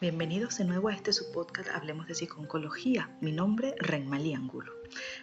Bienvenidos de nuevo a este subpodcast Hablemos de Psiconcología. Mi nombre es Renmalí Angulo.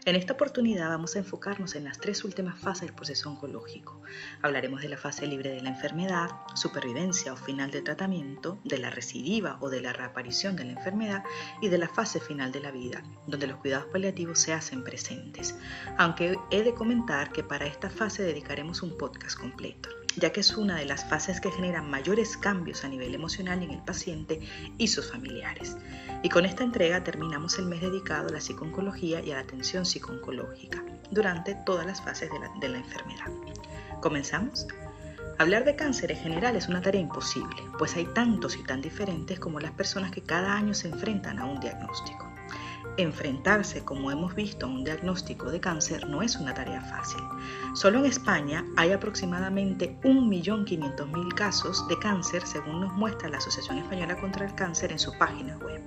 En esta oportunidad vamos a enfocarnos en las tres últimas fases del proceso oncológico. Hablaremos de la fase libre de la enfermedad, supervivencia o final de tratamiento, de la recidiva o de la reaparición de la enfermedad y de la fase final de la vida, donde los cuidados paliativos se hacen presentes. Aunque he de comentar que para esta fase dedicaremos un podcast completo ya que es una de las fases que generan mayores cambios a nivel emocional en el paciente y sus familiares. Y con esta entrega terminamos el mes dedicado a la psiconcología y a la atención psiconcológica durante todas las fases de la, de la enfermedad. ¿Comenzamos? Hablar de cáncer en general es una tarea imposible, pues hay tantos y tan diferentes como las personas que cada año se enfrentan a un diagnóstico. Enfrentarse, como hemos visto, a un diagnóstico de cáncer no es una tarea fácil. Solo en España hay aproximadamente 1.500.000 casos de cáncer, según nos muestra la Asociación Española contra el Cáncer en su página web.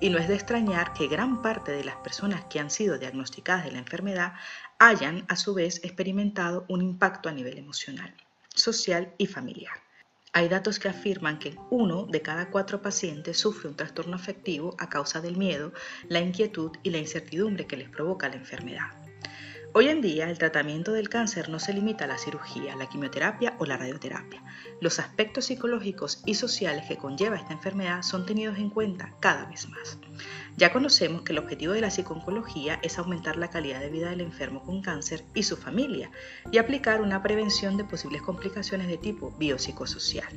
Y no es de extrañar que gran parte de las personas que han sido diagnosticadas de la enfermedad hayan, a su vez, experimentado un impacto a nivel emocional, social y familiar. Hay datos que afirman que uno de cada cuatro pacientes sufre un trastorno afectivo a causa del miedo, la inquietud y la incertidumbre que les provoca la enfermedad. Hoy en día el tratamiento del cáncer no se limita a la cirugía, la quimioterapia o la radioterapia. Los aspectos psicológicos y sociales que conlleva esta enfermedad son tenidos en cuenta cada vez más. Ya conocemos que el objetivo de la psiconcología es aumentar la calidad de vida del enfermo con cáncer y su familia y aplicar una prevención de posibles complicaciones de tipo biopsicosocial.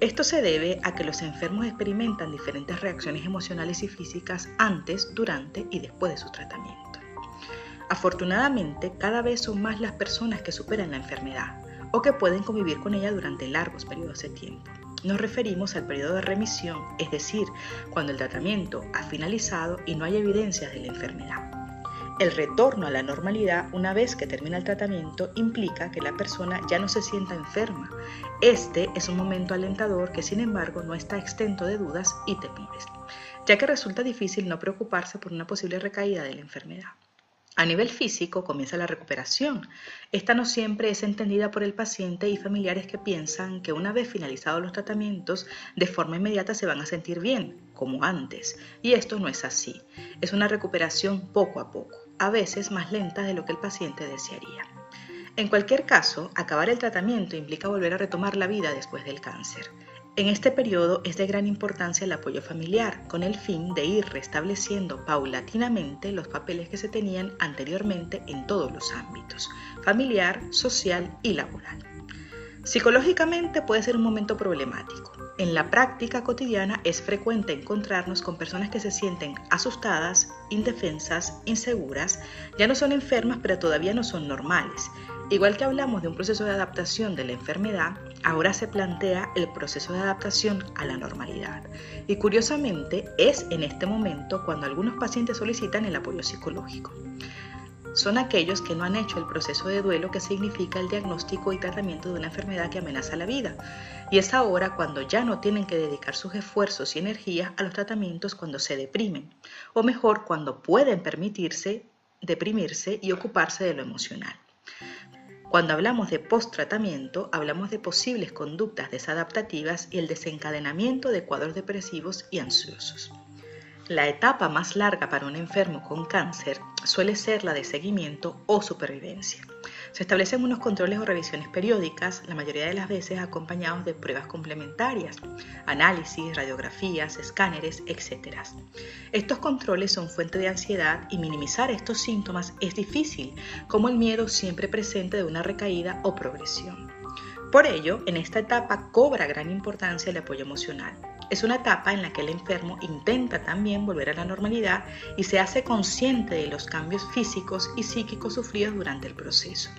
Esto se debe a que los enfermos experimentan diferentes reacciones emocionales y físicas antes, durante y después de su tratamiento. Afortunadamente, cada vez son más las personas que superan la enfermedad o que pueden convivir con ella durante largos periodos de tiempo. Nos referimos al periodo de remisión, es decir, cuando el tratamiento ha finalizado y no hay evidencias de la enfermedad. El retorno a la normalidad una vez que termina el tratamiento implica que la persona ya no se sienta enferma. Este es un momento alentador que sin embargo no está exento de dudas y temores, ya que resulta difícil no preocuparse por una posible recaída de la enfermedad. A nivel físico comienza la recuperación. Esta no siempre es entendida por el paciente y familiares que piensan que una vez finalizados los tratamientos, de forma inmediata se van a sentir bien, como antes. Y esto no es así. Es una recuperación poco a poco, a veces más lenta de lo que el paciente desearía. En cualquier caso, acabar el tratamiento implica volver a retomar la vida después del cáncer. En este periodo es de gran importancia el apoyo familiar, con el fin de ir restableciendo paulatinamente los papeles que se tenían anteriormente en todos los ámbitos, familiar, social y laboral. Psicológicamente puede ser un momento problemático. En la práctica cotidiana es frecuente encontrarnos con personas que se sienten asustadas, indefensas, inseguras, ya no son enfermas pero todavía no son normales Igual que hablamos de un proceso de adaptación de la enfermedad, ahora se plantea el proceso de adaptación a la normalidad. Y curiosamente es en este momento cuando algunos pacientes solicitan el apoyo psicológico. Son aquellos que no han hecho el proceso de duelo que significa el diagnóstico y tratamiento de una enfermedad que amenaza la vida. Y es ahora cuando ya no tienen que dedicar sus esfuerzos y energías a los tratamientos cuando se deprimen. O mejor, cuando pueden permitirse deprimirse y ocuparse de lo emocional. Cuando hablamos de post-tratamiento, hablamos de posibles conductas desadaptativas y el desencadenamiento de cuadros depresivos y ansiosos. La etapa más larga para un enfermo con cáncer suele ser la de seguimiento o supervivencia. Se establecen unos controles o revisiones periódicas, la mayoría de las veces acompañados de pruebas complementarias, análisis, radiografías, escáneres, etc. Estos controles son fuente de ansiedad y minimizar estos síntomas es difícil, como el miedo siempre presente de una recaída o progresión. Por ello, en esta etapa cobra gran importancia el apoyo emocional. Es una etapa en la que el enfermo intenta también volver a la normalidad y se hace consciente de los cambios físicos y psíquicos sufridos durante el proceso.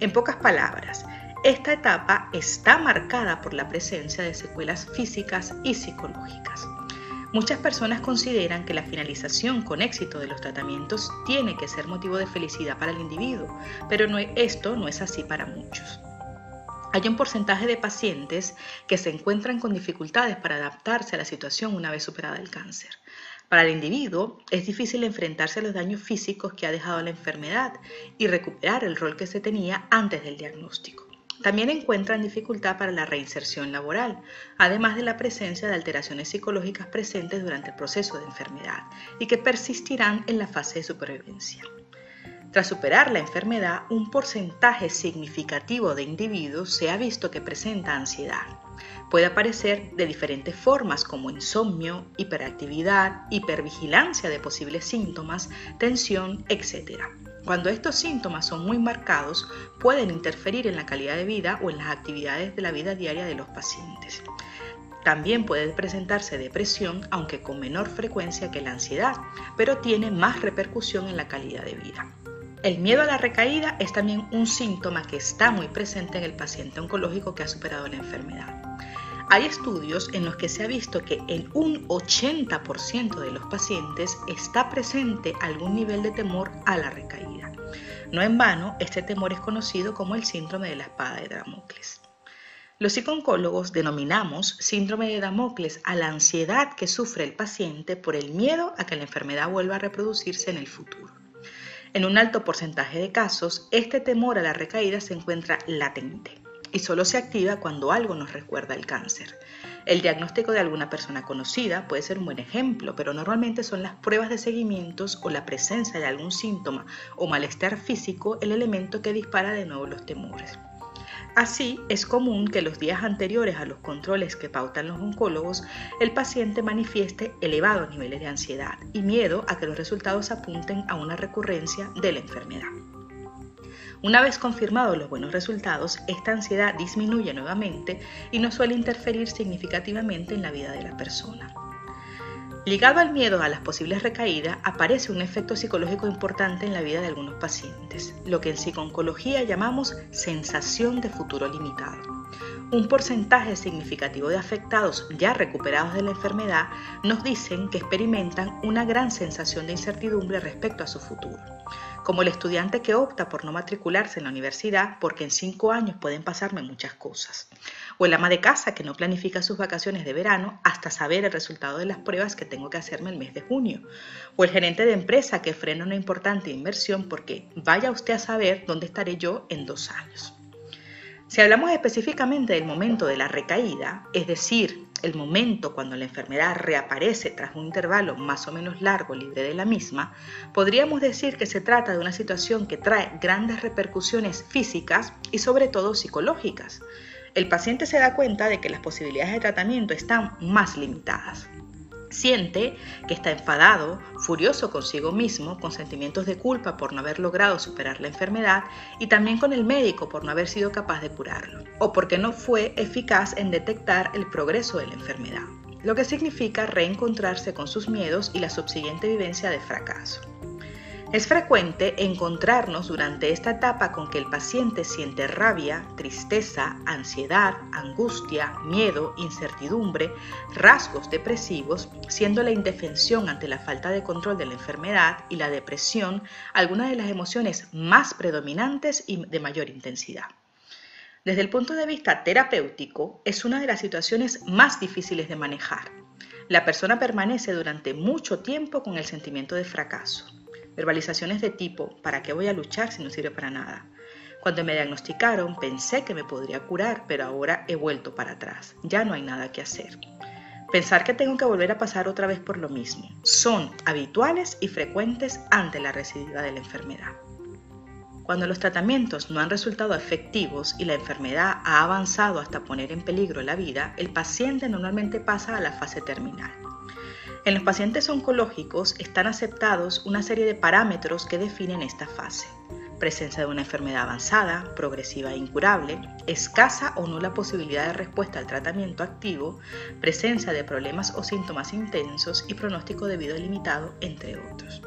En pocas palabras, esta etapa está marcada por la presencia de secuelas físicas y psicológicas. Muchas personas consideran que la finalización con éxito de los tratamientos tiene que ser motivo de felicidad para el individuo, pero esto no es así para muchos. Hay un porcentaje de pacientes que se encuentran con dificultades para adaptarse a la situación una vez superada el cáncer. Para el individuo es difícil enfrentarse a los daños físicos que ha dejado la enfermedad y recuperar el rol que se tenía antes del diagnóstico. También encuentran dificultad para la reinserción laboral, además de la presencia de alteraciones psicológicas presentes durante el proceso de enfermedad y que persistirán en la fase de supervivencia. Tras superar la enfermedad, un porcentaje significativo de individuos se ha visto que presenta ansiedad. Puede aparecer de diferentes formas como insomnio, hiperactividad, hipervigilancia de posibles síntomas, tensión, etc. Cuando estos síntomas son muy marcados, pueden interferir en la calidad de vida o en las actividades de la vida diaria de los pacientes. También puede presentarse depresión, aunque con menor frecuencia que la ansiedad, pero tiene más repercusión en la calidad de vida. El miedo a la recaída es también un síntoma que está muy presente en el paciente oncológico que ha superado la enfermedad. Hay estudios en los que se ha visto que en un 80% de los pacientes está presente algún nivel de temor a la recaída. No en vano, este temor es conocido como el síndrome de la espada de Damocles. Los psicooncólogos denominamos síndrome de Damocles a la ansiedad que sufre el paciente por el miedo a que la enfermedad vuelva a reproducirse en el futuro. En un alto porcentaje de casos, este temor a la recaída se encuentra latente y solo se activa cuando algo nos recuerda el cáncer. El diagnóstico de alguna persona conocida puede ser un buen ejemplo, pero normalmente son las pruebas de seguimientos o la presencia de algún síntoma o malestar físico el elemento que dispara de nuevo los temores. Así, es común que los días anteriores a los controles que pautan los oncólogos, el paciente manifieste elevados niveles de ansiedad y miedo a que los resultados apunten a una recurrencia de la enfermedad. Una vez confirmados los buenos resultados, esta ansiedad disminuye nuevamente y no suele interferir significativamente en la vida de la persona. Ligado al miedo a las posibles recaídas, aparece un efecto psicológico importante en la vida de algunos pacientes, lo que en psicooncología llamamos sensación de futuro limitado. Un porcentaje significativo de afectados ya recuperados de la enfermedad nos dicen que experimentan una gran sensación de incertidumbre respecto a su futuro. Como el estudiante que opta por no matricularse en la universidad porque en cinco años pueden pasarme muchas cosas, o el ama de casa que no planifica sus vacaciones de verano hasta saber el resultado de las pruebas que tengo que hacerme el mes de junio, o el gerente de empresa que frena una importante inversión porque vaya usted a saber dónde estaré yo en dos años. Si hablamos específicamente del momento de la recaída, es decir, el momento cuando la enfermedad reaparece tras un intervalo más o menos largo libre de la misma, podríamos decir que se trata de una situación que trae grandes repercusiones físicas y sobre todo psicológicas. El paciente se da cuenta de que las posibilidades de tratamiento están más limitadas. Siente que está enfadado, furioso consigo mismo, con sentimientos de culpa por no haber logrado superar la enfermedad y también con el médico por no haber sido capaz de curarlo, o porque no fue eficaz en detectar el progreso de la enfermedad, lo que significa reencontrarse con sus miedos y la subsiguiente vivencia de fracaso. Es frecuente encontrarnos durante esta etapa con que el paciente siente rabia, tristeza, ansiedad, angustia, miedo, incertidumbre, rasgos depresivos, siendo la indefensión ante la falta de control de la enfermedad y la depresión algunas de las emociones más predominantes y de mayor intensidad. Desde el punto de vista terapéutico, es una de las situaciones más difíciles de manejar. La persona permanece durante mucho tiempo con el sentimiento de fracaso verbalizaciones de tipo, ¿para qué voy a luchar si no sirve para nada? Cuando me diagnosticaron pensé que me podría curar, pero ahora he vuelto para atrás. Ya no hay nada que hacer. Pensar que tengo que volver a pasar otra vez por lo mismo. Son habituales y frecuentes ante la recidiva de la enfermedad. Cuando los tratamientos no han resultado efectivos y la enfermedad ha avanzado hasta poner en peligro la vida, el paciente normalmente pasa a la fase terminal. En los pacientes oncológicos están aceptados una serie de parámetros que definen esta fase. Presencia de una enfermedad avanzada, progresiva e incurable, escasa o nula posibilidad de respuesta al tratamiento activo, presencia de problemas o síntomas intensos y pronóstico de vida limitado, entre otros.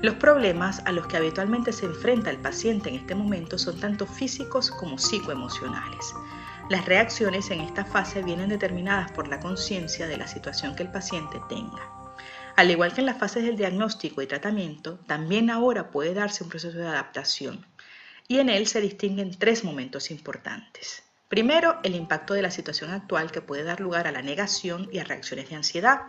Los problemas a los que habitualmente se enfrenta el paciente en este momento son tanto físicos como psicoemocionales. Las reacciones en esta fase vienen determinadas por la conciencia de la situación que el paciente tenga. Al igual que en las fases del diagnóstico y tratamiento, también ahora puede darse un proceso de adaptación y en él se distinguen tres momentos importantes. Primero, el impacto de la situación actual que puede dar lugar a la negación y a reacciones de ansiedad.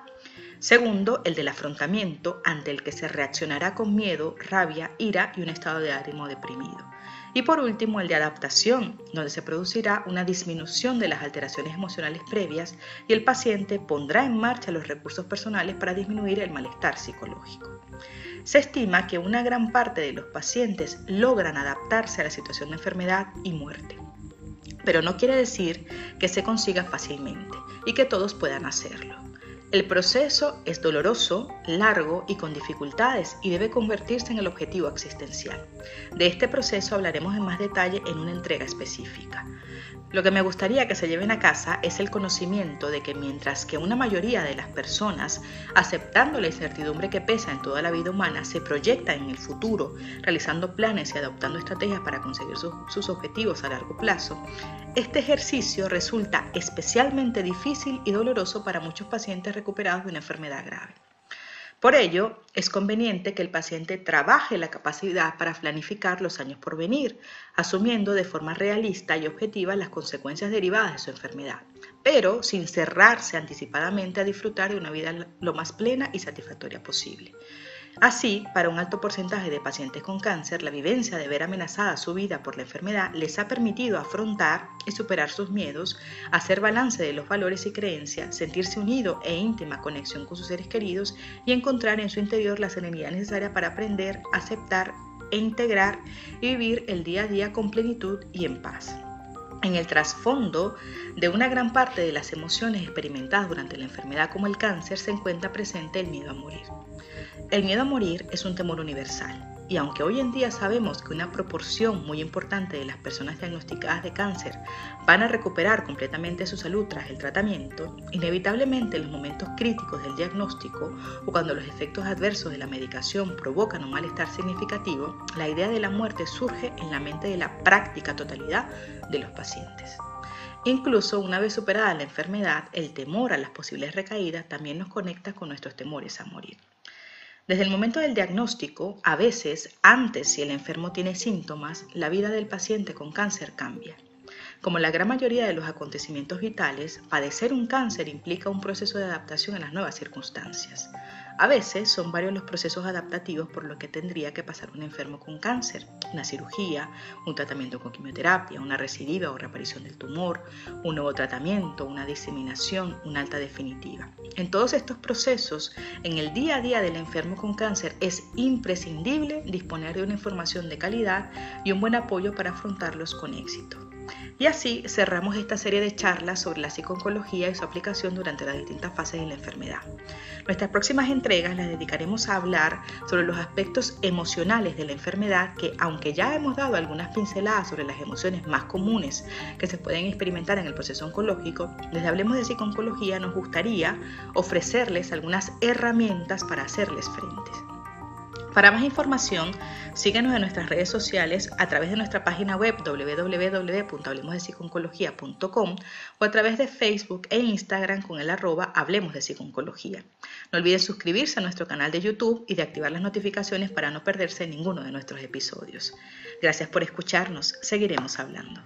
Segundo, el del afrontamiento ante el que se reaccionará con miedo, rabia, ira y un estado de ánimo deprimido. Y por último, el de adaptación, donde se producirá una disminución de las alteraciones emocionales previas y el paciente pondrá en marcha los recursos personales para disminuir el malestar psicológico. Se estima que una gran parte de los pacientes logran adaptarse a la situación de enfermedad y muerte, pero no quiere decir que se consiga fácilmente y que todos puedan hacerlo. El proceso es doloroso, largo y con dificultades y debe convertirse en el objetivo existencial. De este proceso hablaremos en más detalle en una entrega específica. Lo que me gustaría que se lleven a casa es el conocimiento de que mientras que una mayoría de las personas, aceptando la incertidumbre que pesa en toda la vida humana, se proyecta en el futuro, realizando planes y adoptando estrategias para conseguir sus, objetivos a largo plazo, este ejercicio resulta especialmente difícil y doloroso para muchos pacientes recuperados de una enfermedad grave. Por ello, es conveniente que el paciente trabaje la capacidad para planificar los años por venir, asumiendo de forma realista y objetiva las consecuencias derivadas de su enfermedad, pero sin cerrarse anticipadamente a disfrutar de una vida lo más plena y satisfactoria posible. Así, para un alto porcentaje de pacientes con cáncer, la vivencia de ver amenazada su vida por la enfermedad les ha permitido afrontar y superar sus miedos, hacer balance de los valores y creencias, sentirse unido e íntima conexión con sus seres queridos y encontrar en su interior la serenidad necesaria para aprender, aceptar e integrar y vivir el día a día con plenitud y en paz. En el trasfondo de una gran parte de las emociones experimentadas durante la enfermedad como el cáncer se encuentra presente el miedo a morir. El miedo a morir es un temor universal y aunque hoy en día sabemos que una proporción muy importante de las personas diagnosticadas de cáncer van a recuperar completamente su salud tras el tratamiento, inevitablemente en los momentos críticos del diagnóstico o cuando los efectos adversos de la medicación provocan un malestar significativo, la idea de la muerte surge en la mente de la práctica totalidad de los pacientes. Incluso una vez superada la enfermedad, el temor a las posibles recaídas también nos conecta con nuestros temores a morir. Desde el momento del diagnóstico, a veces, antes si el enfermo tiene síntomas, la vida del paciente con cáncer cambia. Como la gran mayoría de los acontecimientos vitales, padecer un cáncer implica un proceso de adaptación a las nuevas circunstancias. A veces son varios los procesos adaptativos por lo que tendría que pasar un enfermo con cáncer, una cirugía, un tratamiento con quimioterapia, una recidiva o reaparición del tumor, un nuevo tratamiento, una diseminación, una alta definitiva. En todos estos procesos, en el día a día del enfermo con cáncer es imprescindible disponer de una información de calidad y un buen apoyo para afrontarlos con éxito. Y así cerramos esta serie de charlas sobre la psiconcología y su aplicación durante las distintas fases de la enfermedad. Nuestras próximas entregas las dedicaremos a hablar sobre los aspectos emocionales de la enfermedad que, aunque ya hemos dado algunas pinceladas sobre las emociones más comunes que se pueden experimentar en el proceso oncológico, desde Hablemos de Psiconcología nos gustaría ofrecerles algunas herramientas para hacerles frente. Para más información, síguenos en nuestras redes sociales a través de nuestra página web www.hablemosdepsiconcología.com o a través de Facebook e Instagram con el arroba Hablemos de Psiconcología. No olviden suscribirse a nuestro canal de YouTube y de activar las notificaciones para no perderse ninguno de nuestros episodios. Gracias por escucharnos, seguiremos hablando.